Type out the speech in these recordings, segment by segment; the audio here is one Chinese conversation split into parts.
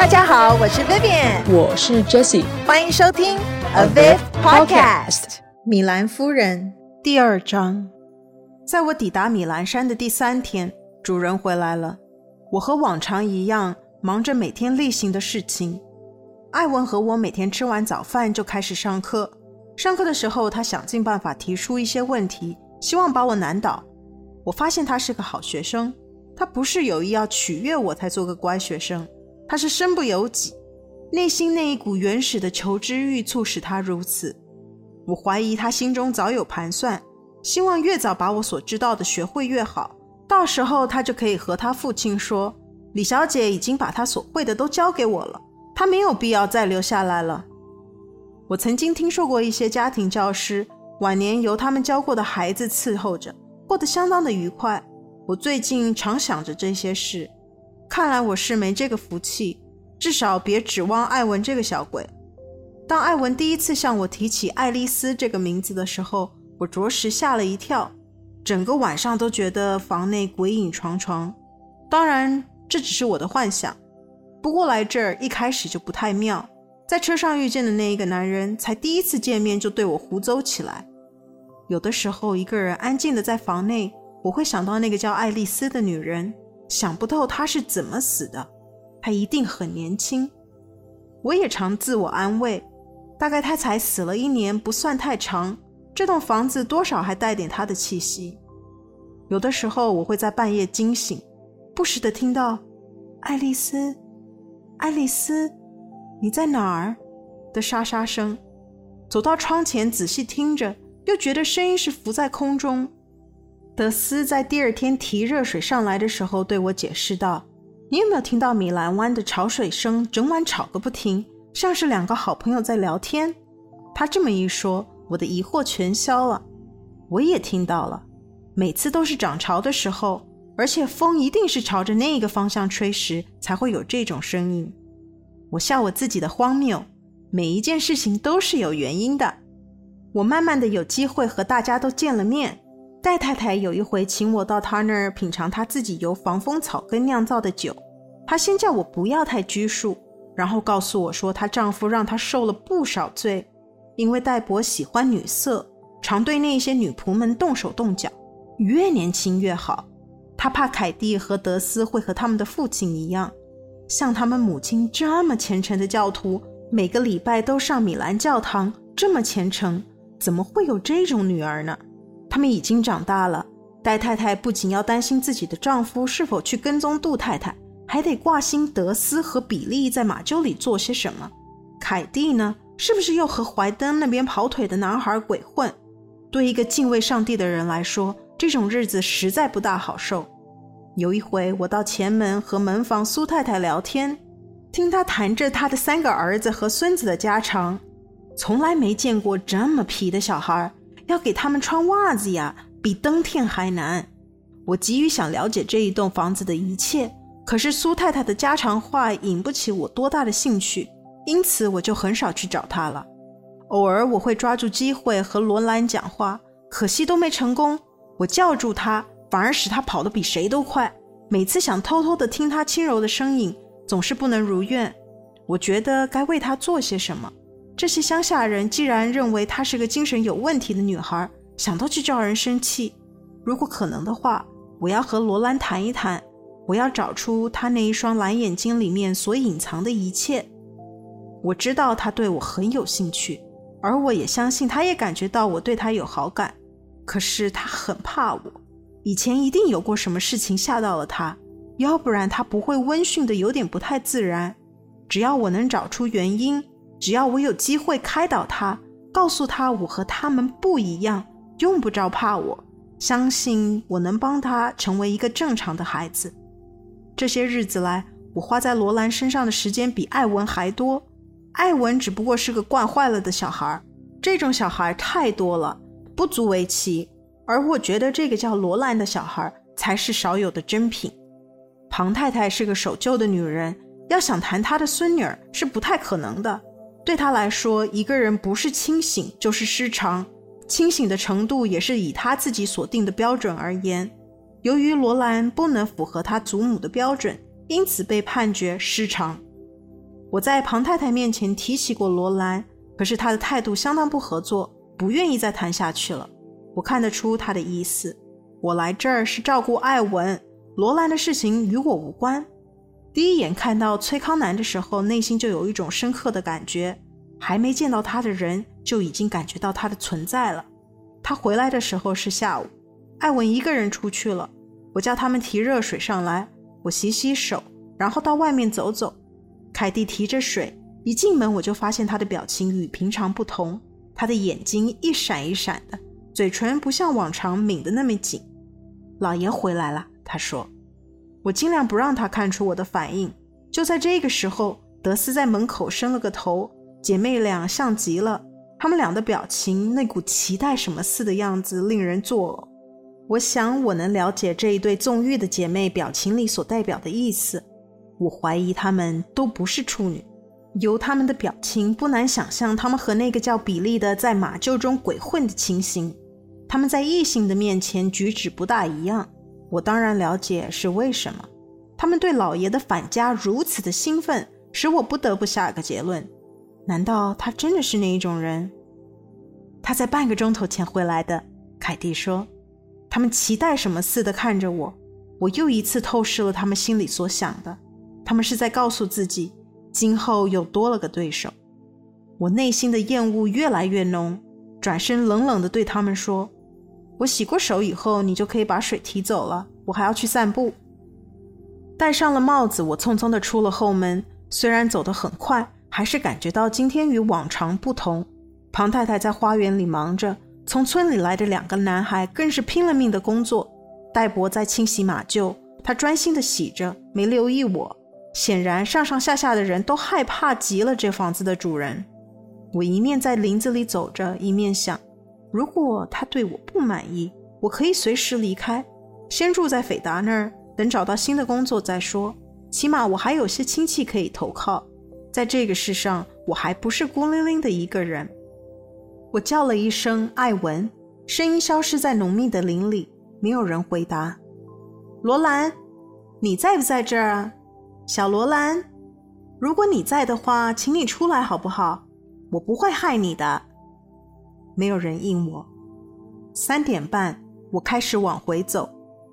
大家好，我是 Vivian，我是 Jessie，欢迎收听 A Viv Podcast。米兰夫人第二章，在我抵达米兰山的第三天，主人回来了。我和往常一样，忙着每天例行的事情。艾文和我每天吃完早饭就开始上课。上课的时候，他想尽办法提出一些问题，希望把我难倒。我发现他是个好学生，他不是有意要取悦我才做个乖学生。他是身不由己，内心那一股原始的求知欲促使他如此。我怀疑他心中早有盘算，希望越早把我所知道的学会越好。到时候他就可以和他父亲说：“李小姐已经把她所会的都教给我了，他没有必要再留下来了。”我曾经听说过一些家庭教师晚年由他们教过的孩子伺候着，过得相当的愉快。我最近常想着这些事。看来我是没这个福气，至少别指望艾文这个小鬼。当艾文第一次向我提起爱丽丝这个名字的时候，我着实吓了一跳，整个晚上都觉得房内鬼影幢幢。当然，这只是我的幻想。不过来这儿一开始就不太妙，在车上遇见的那一个男人，才第一次见面就对我胡诌起来。有的时候一个人安静的在房内，我会想到那个叫爱丽丝的女人。想不透他是怎么死的，他一定很年轻。我也常自我安慰，大概他才死了一年，不算太长。这栋房子多少还带点他的气息。有的时候我会在半夜惊醒，不时地听到“爱丽丝，爱丽丝，你在哪儿”的沙沙声。走到窗前仔细听着，又觉得声音是浮在空中。德斯在第二天提热水上来的时候，对我解释道：“你有没有听到米兰湾的潮水声？整晚吵个不停，像是两个好朋友在聊天。”他这么一说，我的疑惑全消了。我也听到了，每次都是涨潮的时候，而且风一定是朝着那个方向吹时，才会有这种声音。我笑我自己的荒谬，每一件事情都是有原因的。我慢慢的有机会和大家都见了面。戴太太有一回请我到她那儿品尝她自己由防风草根酿造的酒，她先叫我不要太拘束，然后告诉我说她丈夫让她受了不少罪，因为戴伯喜欢女色，常对那些女仆们动手动脚，越年轻越好。她怕凯蒂和德斯会和他们的父亲一样，像他们母亲这么虔诚的教徒，每个礼拜都上米兰教堂，这么虔诚，怎么会有这种女儿呢？他们已经长大了，戴太太不仅要担心自己的丈夫是否去跟踪杜太太，还得挂心德斯和比利在马厩里做些什么。凯蒂呢，是不是又和怀登那边跑腿的男孩鬼混？对一个敬畏上帝的人来说，这种日子实在不大好受。有一回，我到前门和门房苏太太聊天，听她谈着她的三个儿子和孙子的家常，从来没见过这么皮的小孩。要给他们穿袜子呀，比登天还难。我急于想了解这一栋房子的一切，可是苏太太的家常话引不起我多大的兴趣，因此我就很少去找她了。偶尔我会抓住机会和罗兰讲话，可惜都没成功。我叫住她，反而使她跑得比谁都快。每次想偷偷地听她轻柔的声音，总是不能如愿。我觉得该为她做些什么。这些乡下人既然认为她是个精神有问题的女孩，想到就叫人生气。如果可能的话，我要和罗兰谈一谈，我要找出她那一双蓝眼睛里面所隐藏的一切。我知道她对我很有兴趣，而我也相信她也感觉到我对她有好感。可是她很怕我，以前一定有过什么事情吓到了她，要不然她不会温驯的有点不太自然。只要我能找出原因。只要我有机会开导他，告诉他我和他们不一样，用不着怕我，相信我能帮他成为一个正常的孩子。这些日子来，我花在罗兰身上的时间比艾文还多。艾文只不过是个惯坏了的小孩，这种小孩太多了，不足为奇。而我觉得这个叫罗兰的小孩才是少有的珍品。庞太太是个守旧的女人，要想谈她的孙女儿是不太可能的。对他来说，一个人不是清醒就是失常，清醒的程度也是以他自己所定的标准而言。由于罗兰不能符合他祖母的标准，因此被判决失常。我在庞太太面前提起过罗兰，可是他的态度相当不合作，不愿意再谈下去了。我看得出他的意思。我来这儿是照顾艾文，罗兰的事情与我无关。第一眼看到崔康南的时候，内心就有一种深刻的感觉，还没见到他的人，就已经感觉到他的存在了。他回来的时候是下午，艾文一个人出去了。我叫他们提热水上来，我洗洗手，然后到外面走走。凯蒂提着水，一进门我就发现他的表情与平常不同，他的眼睛一闪一闪的，嘴唇不像往常抿得那么紧。老爷回来了，他说。我尽量不让他看出我的反应。就在这个时候，德斯在门口伸了个头，姐妹俩像极了，她们俩的表情，那股期待什么似的样子，令人作呕。我想我能了解这一对纵欲的姐妹表情里所代表的意思。我怀疑她们都不是处女，由她们的表情不难想象，她们和那个叫比利的在马厩中鬼混的情形。她们在异性的面前举止不大一样。我当然了解是为什么。他们对老爷的返家如此的兴奋，使我不得不下个结论：难道他真的是那一种人？他在半个钟头前回来的，凯蒂说。他们期待什么似的看着我，我又一次透视了他们心里所想的。他们是在告诉自己，今后又多了个对手。我内心的厌恶越来越浓，转身冷冷地对他们说：“我洗过手以后，你就可以把水提走了。我还要去散步。”戴上了帽子，我匆匆地出了后门。虽然走得很快，还是感觉到今天与往常不同。庞太太在花园里忙着，从村里来的两个男孩更是拼了命的工作。戴伯在清洗马厩，他专心地洗着，没留意我。显然，上上下下的人都害怕极了这房子的主人。我一面在林子里走着，一面想：如果他对我不满意，我可以随时离开，先住在斐达那儿，等找到新的工作再说。起码我还有些亲戚可以投靠，在这个世上，我还不是孤零零的一个人。我叫了一声“艾文”，声音消失在浓密的林里，没有人回答。罗兰，你在不在这儿啊？小罗兰，如果你在的话，请你出来好不好？我不会害你的。没有人应我。三点半，我开始往回走，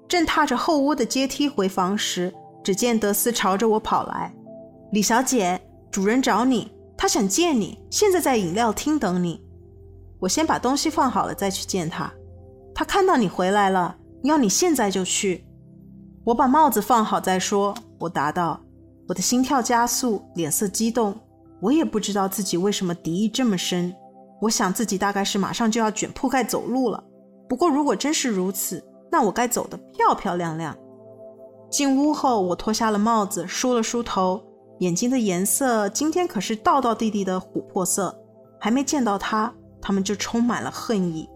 正踏着后屋的阶梯回房时，只见德斯朝着我跑来。李小姐，主人找你，他想见你，现在在饮料厅等你。我先把东西放好了再去见他。他看到你回来了，要你现在就去。我把帽子放好再说。我答道。我的心跳加速，脸色激动。我也不知道自己为什么敌意这么深。我想自己大概是马上就要卷铺盖走路了。不过如果真是如此，那我该走得漂漂亮亮。进屋后，我脱下了帽子，梳了梳头，眼睛的颜色今天可是道道地地的琥珀色。还没见到他，他们就充满了恨意。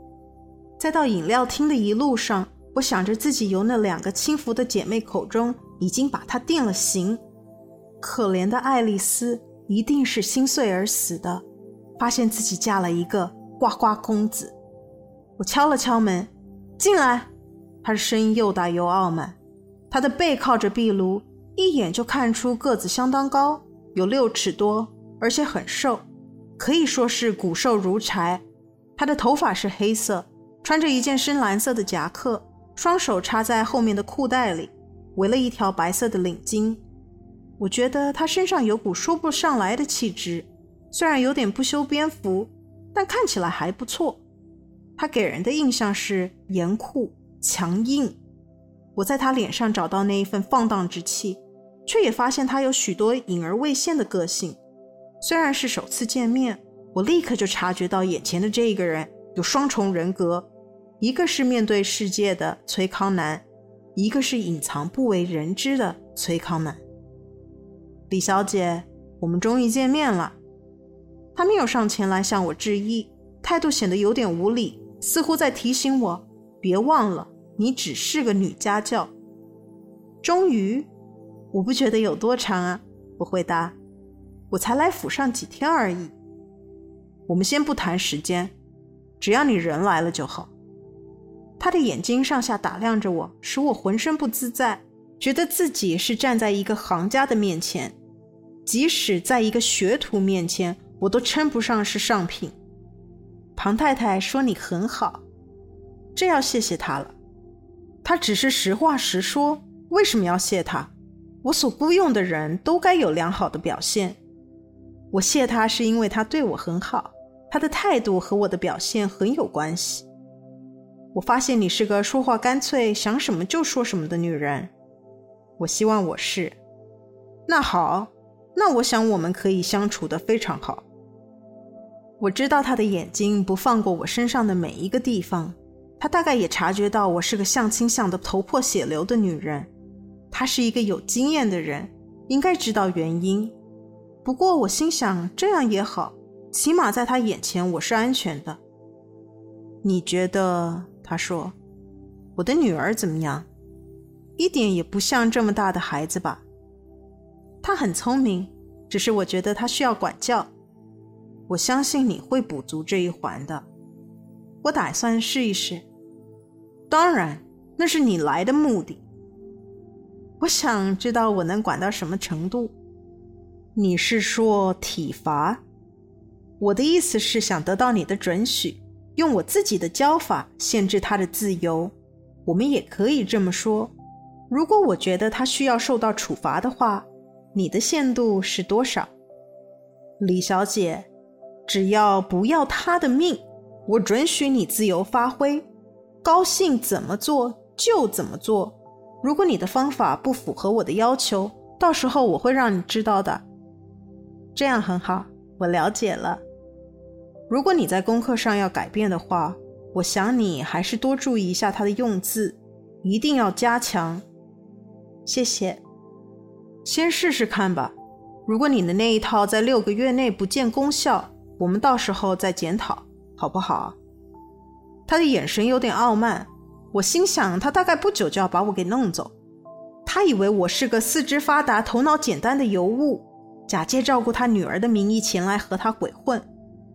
再到饮料厅的一路上，我想着自己由那两个轻浮的姐妹口中已经把他定了刑。可怜的爱丽丝一定是心碎而死的，发现自己嫁了一个呱呱公子。我敲了敲门，进来。他的声音又大又傲慢。他的背靠着壁炉，一眼就看出个子相当高，有六尺多，而且很瘦，可以说是骨瘦如柴。他的头发是黑色，穿着一件深蓝色的夹克，双手插在后面的裤袋里，围了一条白色的领巾。我觉得他身上有股说不上来的气质，虽然有点不修边幅，但看起来还不错。他给人的印象是严酷、强硬。我在他脸上找到那一份放荡之气，却也发现他有许多隐而未现的个性。虽然是首次见面，我立刻就察觉到眼前的这一个人有双重人格：一个是面对世界的崔康南，一个是隐藏不为人知的崔康南。李小姐，我们终于见面了。他没有上前来向我致意，态度显得有点无礼，似乎在提醒我别忘了，你只是个女家教。终于，我不觉得有多长啊。我回答，我才来府上几天而已。我们先不谈时间，只要你人来了就好。他的眼睛上下打量着我，使我浑身不自在，觉得自己是站在一个行家的面前。即使在一个学徒面前，我都称不上是上品。庞太太说你很好，这要谢谢他了。他只是实话实说，为什么要谢他？我所雇佣的人都该有良好的表现。我谢他是因为他对我很好，他的态度和我的表现很有关系。我发现你是个说话干脆、想什么就说什么的女人。我希望我是。那好，那我想我们可以相处得非常好。我知道他的眼睛不放过我身上的每一个地方，他大概也察觉到我是个相亲相得头破血流的女人。他是一个有经验的人，应该知道原因。不过我心想，这样也好，起码在他眼前我是安全的。你觉得？他说：“我的女儿怎么样？一点也不像这么大的孩子吧？她很聪明，只是我觉得她需要管教。”我相信你会补足这一环的。我打算试一试。当然，那是你来的目的。我想知道我能管到什么程度。你是说体罚？我的意思是想得到你的准许，用我自己的教法限制他的自由。我们也可以这么说。如果我觉得他需要受到处罚的话，你的限度是多少？李小姐。只要不要他的命，我准许你自由发挥，高兴怎么做就怎么做。如果你的方法不符合我的要求，到时候我会让你知道的。这样很好，我了解了。如果你在功课上要改变的话，我想你还是多注意一下他的用字，一定要加强。谢谢。先试试看吧。如果你的那一套在六个月内不见功效，我们到时候再检讨，好不好？他的眼神有点傲慢，我心想他大概不久就要把我给弄走。他以为我是个四肢发达、头脑简单的尤物，假借照顾他女儿的名义前来和他鬼混，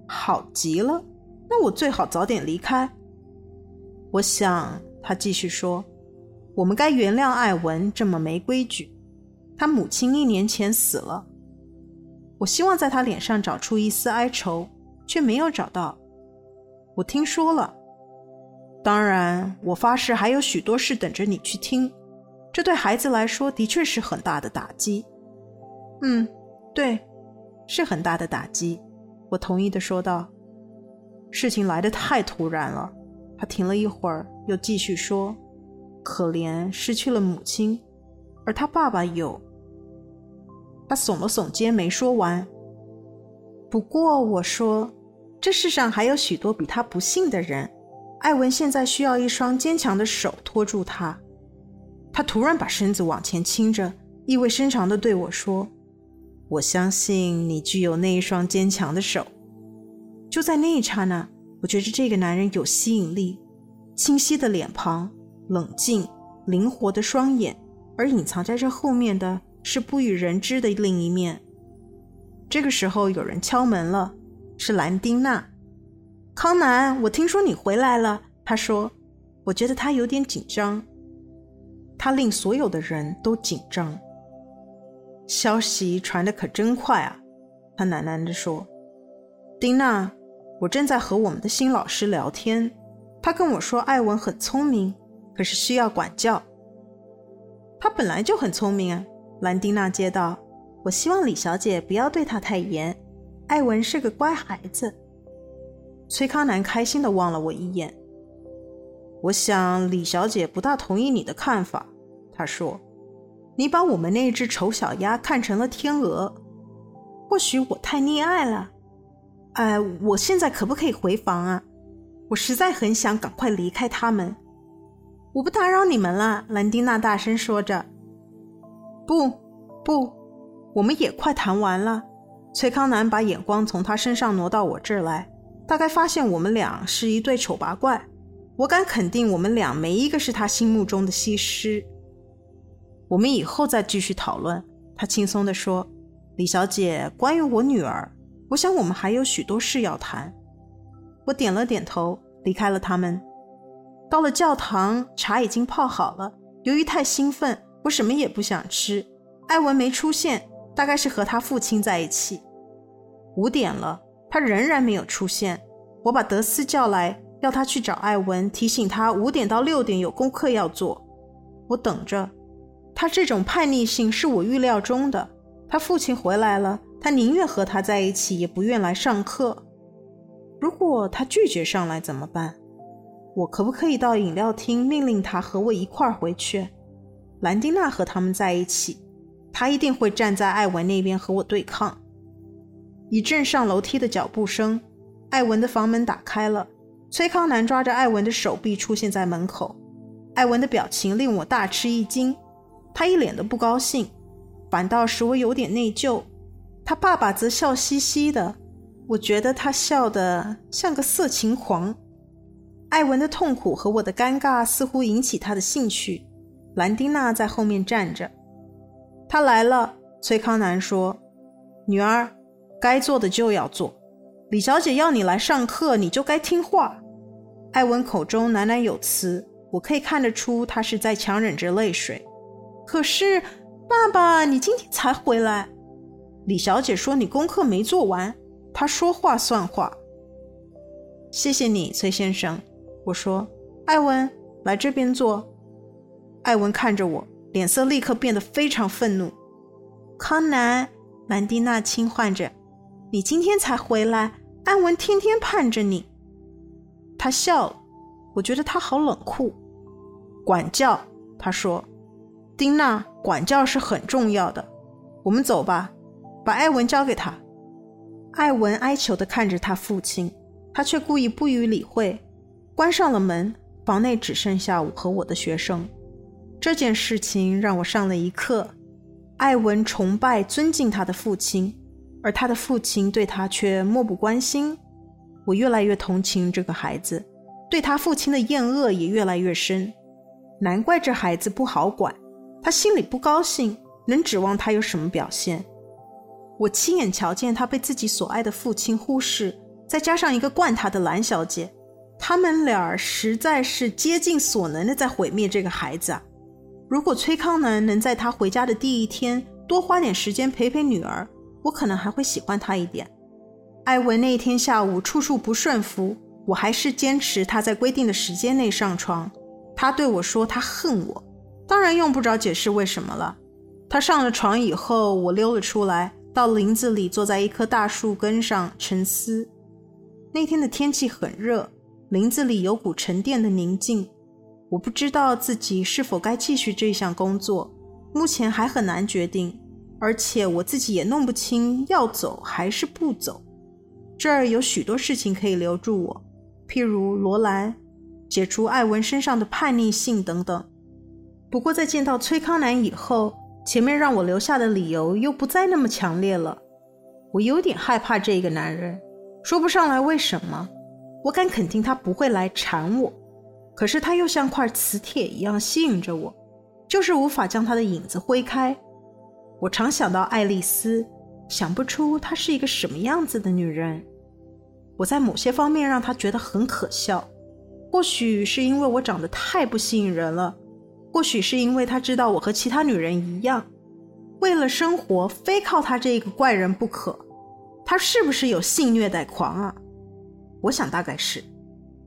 好极了。那我最好早点离开。我想，他继续说，我们该原谅艾文这么没规矩。他母亲一年前死了。我希望在他脸上找出一丝哀愁，却没有找到。我听说了，当然，我发誓还有许多事等着你去听。这对孩子来说的确是很大的打击。嗯，对，是很大的打击。我同意的说道。事情来得太突然了。他停了一会儿，又继续说：“可怜失去了母亲，而他爸爸有。”他耸了耸肩，没说完。不过我说，这世上还有许多比他不幸的人。艾文现在需要一双坚强的手托住他。他突然把身子往前倾着，意味深长地对我说：“我相信你具有那一双坚强的手。”就在那一刹那，我觉得这个男人有吸引力：清晰的脸庞，冷静灵活的双眼，而隐藏在这后面的。是不与人知的另一面。这个时候有人敲门了，是兰丁娜。康南，我听说你回来了。他说：“我觉得他有点紧张。他令所有的人都紧张。消息传得可真快啊！”他喃喃地说：“丁娜，我正在和我们的新老师聊天。他跟我说，艾文很聪明，可是需要管教。他本来就很聪明啊。”兰丁娜接道：“我希望李小姐不要对他太严。艾文是个乖孩子。”崔康南开心地望了我一眼。我想李小姐不大同意你的看法。她说：“你把我们那只丑小鸭看成了天鹅。或许我太溺爱了。哎，我现在可不可以回房啊？我实在很想赶快离开他们。我不打扰你们了。”兰丁娜大声说着。不，不，我们也快谈完了。崔康南把眼光从他身上挪到我这儿来，大概发现我们俩是一对丑八怪。我敢肯定，我们俩没一个是他心目中的西施。我们以后再继续讨论。他轻松地说：“李小姐，关于我女儿，我想我们还有许多事要谈。”我点了点头，离开了他们。到了教堂，茶已经泡好了。由于太兴奋。我什么也不想吃，艾文没出现，大概是和他父亲在一起。五点了，他仍然没有出现。我把德斯叫来，要他去找艾文，提醒他五点到六点有功课要做。我等着。他这种叛逆性是我预料中的。他父亲回来了，他宁愿和他在一起，也不愿来上课。如果他拒绝上来怎么办？我可不可以到饮料厅命令他和我一块儿回去？兰丁娜和他们在一起，他一定会站在艾文那边和我对抗。一阵上楼梯的脚步声，艾文的房门打开了，崔康南抓着艾文的手臂出现在门口。艾文的表情令我大吃一惊，他一脸的不高兴，反倒使我有点内疚。他爸爸则笑嘻嘻的，我觉得他笑得像个色情狂。艾文的痛苦和我的尴尬似乎引起他的兴趣。兰丁娜在后面站着。他来了，崔康南说：“女儿，该做的就要做。李小姐要你来上课，你就该听话。”艾文口中喃喃有词，我可以看得出他是在强忍着泪水。可是，爸爸，你今天才回来。李小姐说你功课没做完，她说话算话。谢谢你，崔先生。我说：“艾文，来这边坐。”艾文看着我，脸色立刻变得非常愤怒。康南，兰蒂娜轻唤着：“你今天才回来，艾文天天盼着你。”他笑了，我觉得他好冷酷。管教，他说：“丁娜，管教是很重要的。我们走吧，把艾文交给他。”艾文哀求地看着他父亲，他却故意不予理会。关上了门，房内只剩下我和我的学生。这件事情让我上了一课：艾文崇拜、尊敬他的父亲，而他的父亲对他却漠不关心。我越来越同情这个孩子，对他父亲的厌恶也越来越深。难怪这孩子不好管，他心里不高兴，能指望他有什么表现？我亲眼瞧见他被自己所爱的父亲忽视，再加上一个惯他的兰小姐。他们俩实在是竭尽所能的在毁灭这个孩子啊！如果崔康南能在他回家的第一天多花点时间陪陪女儿，我可能还会喜欢他一点。艾文那天下午处处不顺服，我还是坚持他在规定的时间内上床。他对我说他恨我，当然用不着解释为什么了。他上了床以后，我溜了出来，到林子里坐在一棵大树根上沉思。那天的天气很热。林子里有股沉淀的宁静，我不知道自己是否该继续这项工作，目前还很难决定，而且我自己也弄不清要走还是不走。这儿有许多事情可以留住我，譬如罗兰，解除艾文身上的叛逆性等等。不过在见到崔康南以后，前面让我留下的理由又不再那么强烈了。我有点害怕这个男人，说不上来为什么。我敢肯定他不会来缠我，可是他又像块磁铁一样吸引着我，就是无法将他的影子挥开。我常想到爱丽丝，想不出她是一个什么样子的女人。我在某些方面让她觉得很可笑，或许是因为我长得太不吸引人了，或许是因为她知道我和其他女人一样，为了生活非靠她这个怪人不可。她是不是有性虐待狂啊？我想大概是，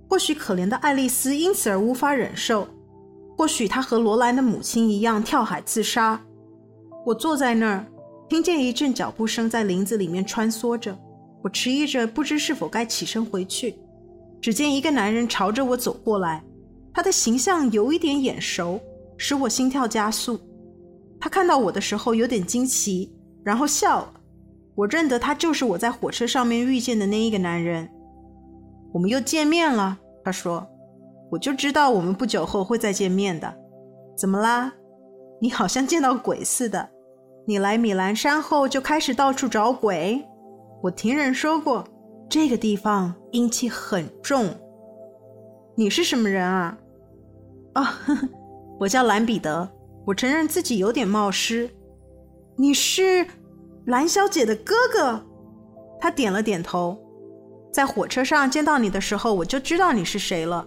或许可怜的爱丽丝因此而无法忍受，或许她和罗兰的母亲一样跳海自杀。我坐在那儿，听见一阵脚步声在林子里面穿梭着，我迟疑着不知是否该起身回去。只见一个男人朝着我走过来，他的形象有一点眼熟，使我心跳加速。他看到我的时候有点惊奇，然后笑了。我认得他就是我在火车上面遇见的那一个男人。我们又见面了，他说：“我就知道我们不久后会再见面的。怎么啦？你好像见到鬼似的。你来米兰山后就开始到处找鬼？我听人说过，这个地方阴气很重。你是什么人啊？哦，我叫兰彼得。我承认自己有点冒失。你是兰小姐的哥哥？他点了点头。”在火车上见到你的时候，我就知道你是谁了。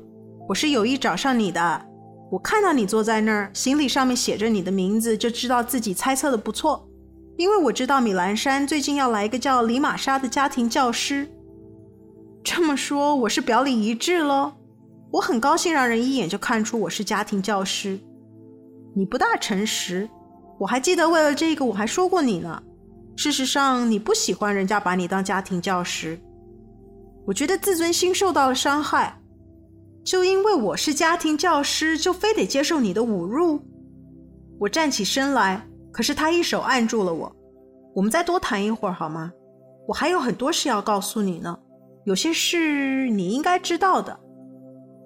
我是有意找上你的。我看到你坐在那儿，行李上面写着你的名字，就知道自己猜测的不错。因为我知道米兰山最近要来一个叫李玛莎的家庭教师。这么说，我是表里一致喽。我很高兴让人一眼就看出我是家庭教师。你不大诚实，我还记得为了这个我还说过你呢。事实上，你不喜欢人家把你当家庭教师。我觉得自尊心受到了伤害。就因为我是家庭教师，就非得接受你的侮辱？我站起身来，可是他一手按住了我。我们再多谈一会儿好吗？我还有很多事要告诉你呢，有些事你应该知道的。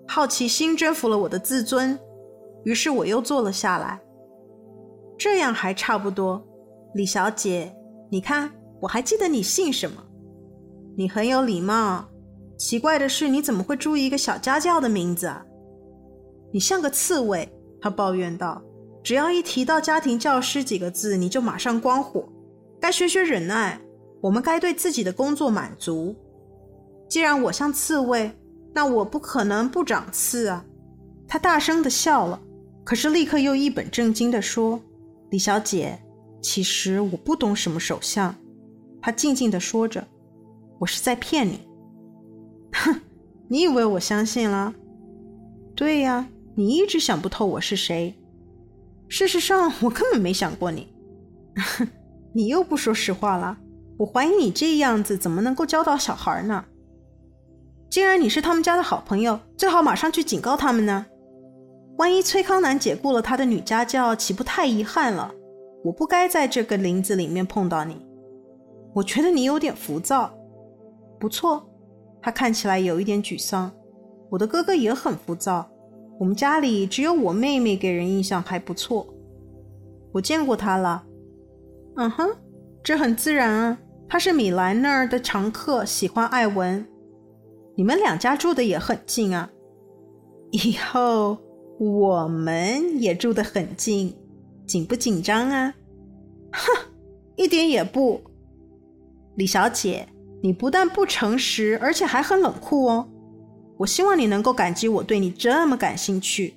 好奇心征服了我的自尊，于是我又坐了下来。这样还差不多，李小姐，你看，我还记得你姓什么？你很有礼貌。奇怪的是，你怎么会注意一个小家教的名字啊？你像个刺猬，他抱怨道。只要一提到家庭教师几个字，你就马上关火。该学学忍耐，我们该对自己的工作满足。既然我像刺猬，那我不可能不长刺啊！他大声地笑了，可是立刻又一本正经地说：“李小姐，其实我不懂什么手相。”他静静地说着：“我是在骗你。”哼，你以为我相信了？对呀，你一直想不透我是谁。事实上，我根本没想过你。哼，你又不说实话了。我怀疑你这样子怎么能够教导小孩呢？既然你是他们家的好朋友，最好马上去警告他们呢。万一崔康南解雇了他的女家教，岂不太遗憾了？我不该在这个林子里面碰到你。我觉得你有点浮躁。不错。他看起来有一点沮丧。我的哥哥也很浮躁。我们家里只有我妹妹给人印象还不错。我见过他了。嗯哼，这很自然啊。他是米兰那儿的常客，喜欢艾文。你们两家住的也很近啊。以后我们也住得很近，紧不紧张啊？哼，一点也不。李小姐。你不但不诚实，而且还很冷酷哦。我希望你能够感激我对你这么感兴趣。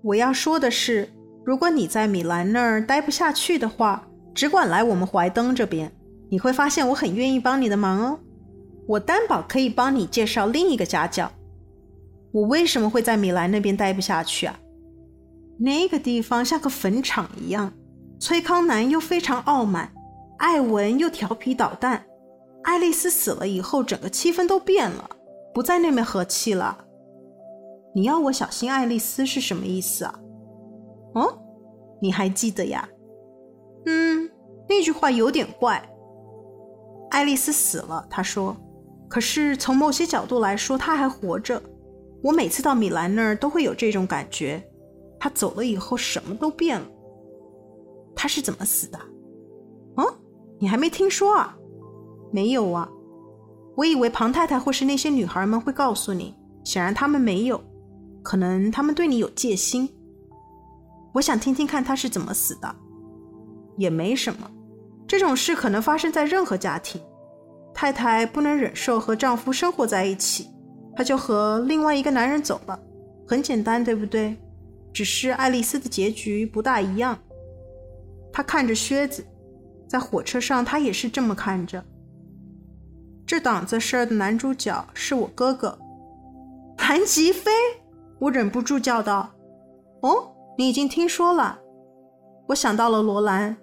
我要说的是，如果你在米兰那儿待不下去的话，只管来我们怀登这边，你会发现我很愿意帮你的忙哦。我担保可以帮你介绍另一个家教。我为什么会在米兰那边待不下去啊？那个地方像个坟场一样，崔康南又非常傲慢，艾文又调皮捣蛋。爱丽丝死了以后，整个气氛都变了，不在那么和气了。你要我小心爱丽丝是什么意思啊？哦，你还记得呀？嗯，那句话有点怪。爱丽丝死了，他说。可是从某些角度来说，她还活着。我每次到米兰那儿都会有这种感觉。她走了以后，什么都变了。她是怎么死的？哦，你还没听说啊？没有啊，我以为庞太太或是那些女孩们会告诉你，显然她们没有，可能她们对你有戒心。我想听听看她是怎么死的，也没什么，这种事可能发生在任何家庭。太太不能忍受和丈夫生活在一起，她就和另外一个男人走了，很简单，对不对？只是爱丽丝的结局不大一样。她看着靴子，在火车上，她也是这么看着。这档子事儿的男主角是我哥哥，兰吉飞。我忍不住叫道：“哦，你已经听说了？”我想到了罗兰，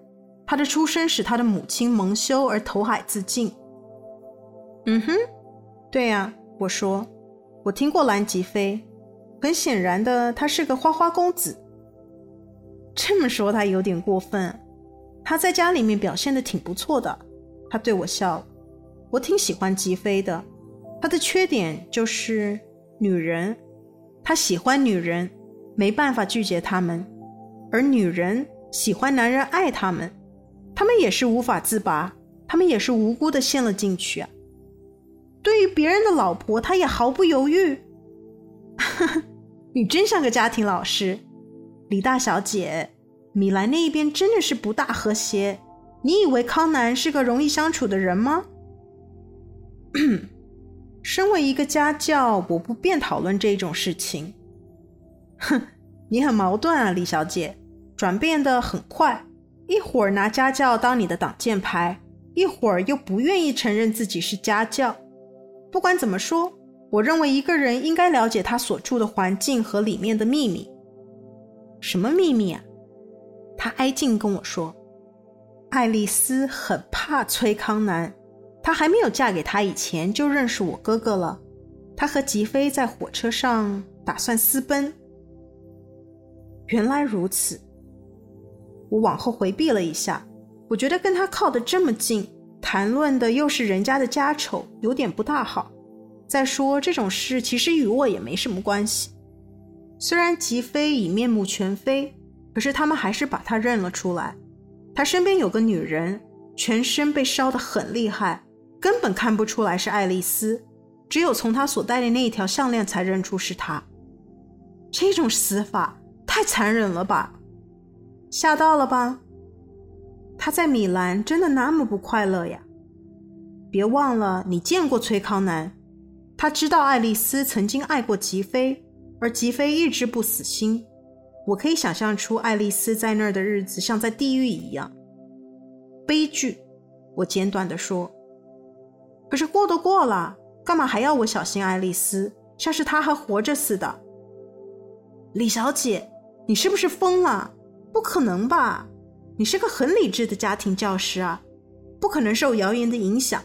他的出生使他的母亲蒙羞而投海自尽。嗯哼，对呀，我说，我听过兰吉飞。很显然的，他是个花花公子。这么说他有点过分。他在家里面表现的挺不错的。他对我笑。我挺喜欢吉飞的，他的缺点就是女人，他喜欢女人，没办法拒绝他们，而女人喜欢男人爱他们，他们也是无法自拔，他们也是无辜的陷了进去啊。对于别人的老婆，他也毫不犹豫。你真像个家庭老师，李大小姐，米兰那一边真的是不大和谐。你以为康南是个容易相处的人吗？身为一个家教，我不便讨论这种事情。哼，你很矛盾啊，李小姐，转变得很快。一会儿拿家教当你的挡箭牌，一会儿又不愿意承认自己是家教。不管怎么说，我认为一个人应该了解他所处的环境和里面的秘密。什么秘密啊？他挨近跟我说：“爱丽丝很怕崔康南，她还没有嫁给他以前就认识我哥哥了。她和吉飞在火车上打算私奔。”原来如此，我往后回避了一下。我觉得跟他靠得这么近，谈论的又是人家的家丑，有点不大好。再说这种事其实与我也没什么关系。虽然吉飞已面目全非，可是他们还是把他认了出来。他身边有个女人，全身被烧得很厉害，根本看不出来是爱丽丝，只有从她所戴的那一条项链才认出是她。这种死法。太残忍了吧！吓到了吧？他在米兰真的那么不快乐呀？别忘了，你见过崔康南，他知道爱丽丝曾经爱过吉飞，而吉飞一直不死心。我可以想象出爱丽丝在那儿的日子像在地狱一样，悲剧。我简短的说。可是过都过了，干嘛还要我小心爱丽丝，像是她还活着似的？李小姐。你是不是疯了？不可能吧！你是个很理智的家庭教师啊，不可能受谣言的影响。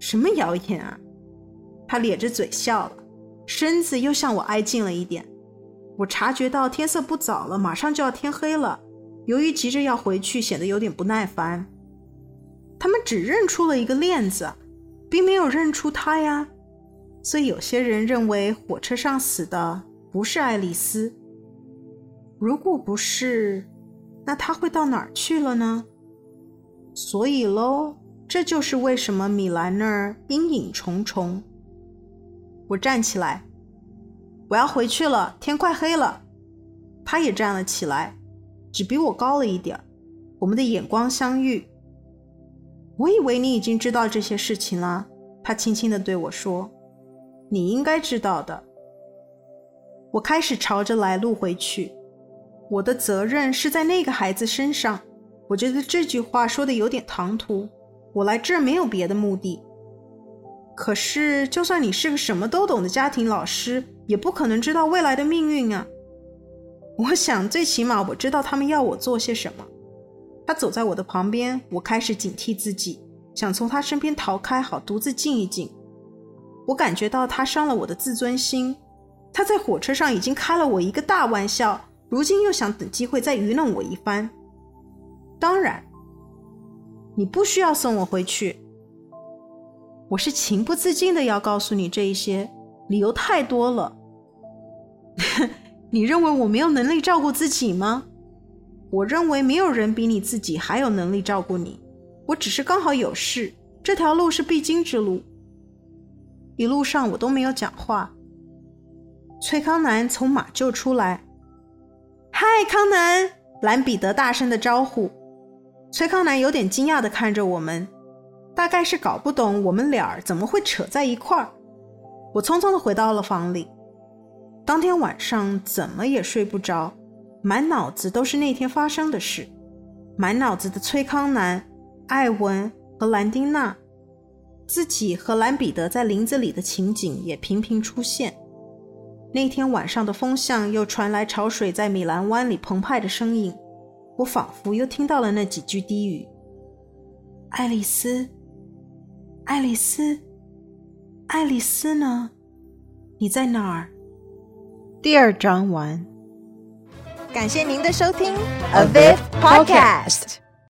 什么谣言啊？他咧着嘴笑了，身子又向我挨近了一点。我察觉到天色不早了，马上就要天黑了。由于急着要回去，显得有点不耐烦。他们只认出了一个链子，并没有认出他呀。所以有些人认为火车上死的不是爱丽丝。如果不是，那他会到哪儿去了呢？所以喽，这就是为什么米兰那儿阴影重重。我站起来，我要回去了，天快黑了。他也站了起来，只比我高了一点。我们的眼光相遇。我以为你已经知道这些事情了，他轻轻地对我说：“你应该知道的。”我开始朝着来路回去。我的责任是在那个孩子身上。我觉得这句话说的有点唐突。我来这儿没有别的目的。可是，就算你是个什么都懂的家庭老师，也不可能知道未来的命运啊。我想，最起码我知道他们要我做些什么。他走在我的旁边，我开始警惕自己，想从他身边逃开，好独自静一静。我感觉到他伤了我的自尊心。他在火车上已经开了我一个大玩笑。如今又想等机会再愚弄我一番。当然，你不需要送我回去。我是情不自禁的要告诉你这一些，理由太多了。你认为我没有能力照顾自己吗？我认为没有人比你自己还有能力照顾你。我只是刚好有事，这条路是必经之路。一路上我都没有讲话。崔康南从马厩出来。嗨，康南！兰彼得大声的招呼。崔康南有点惊讶的看着我们，大概是搞不懂我们俩怎么会扯在一块儿。我匆匆的回到了房里。当天晚上怎么也睡不着，满脑子都是那天发生的事，满脑子的崔康南、艾文和兰丁娜，自己和兰彼得在林子里的情景也频频出现。那天晚上的风向又传来潮水在米兰湾里澎湃的声音，我仿佛又听到了那几句低语：“爱丽丝，爱丽丝，爱丽丝呢？你在哪儿？”第二章完。感谢您的收听，A Viv Podcast。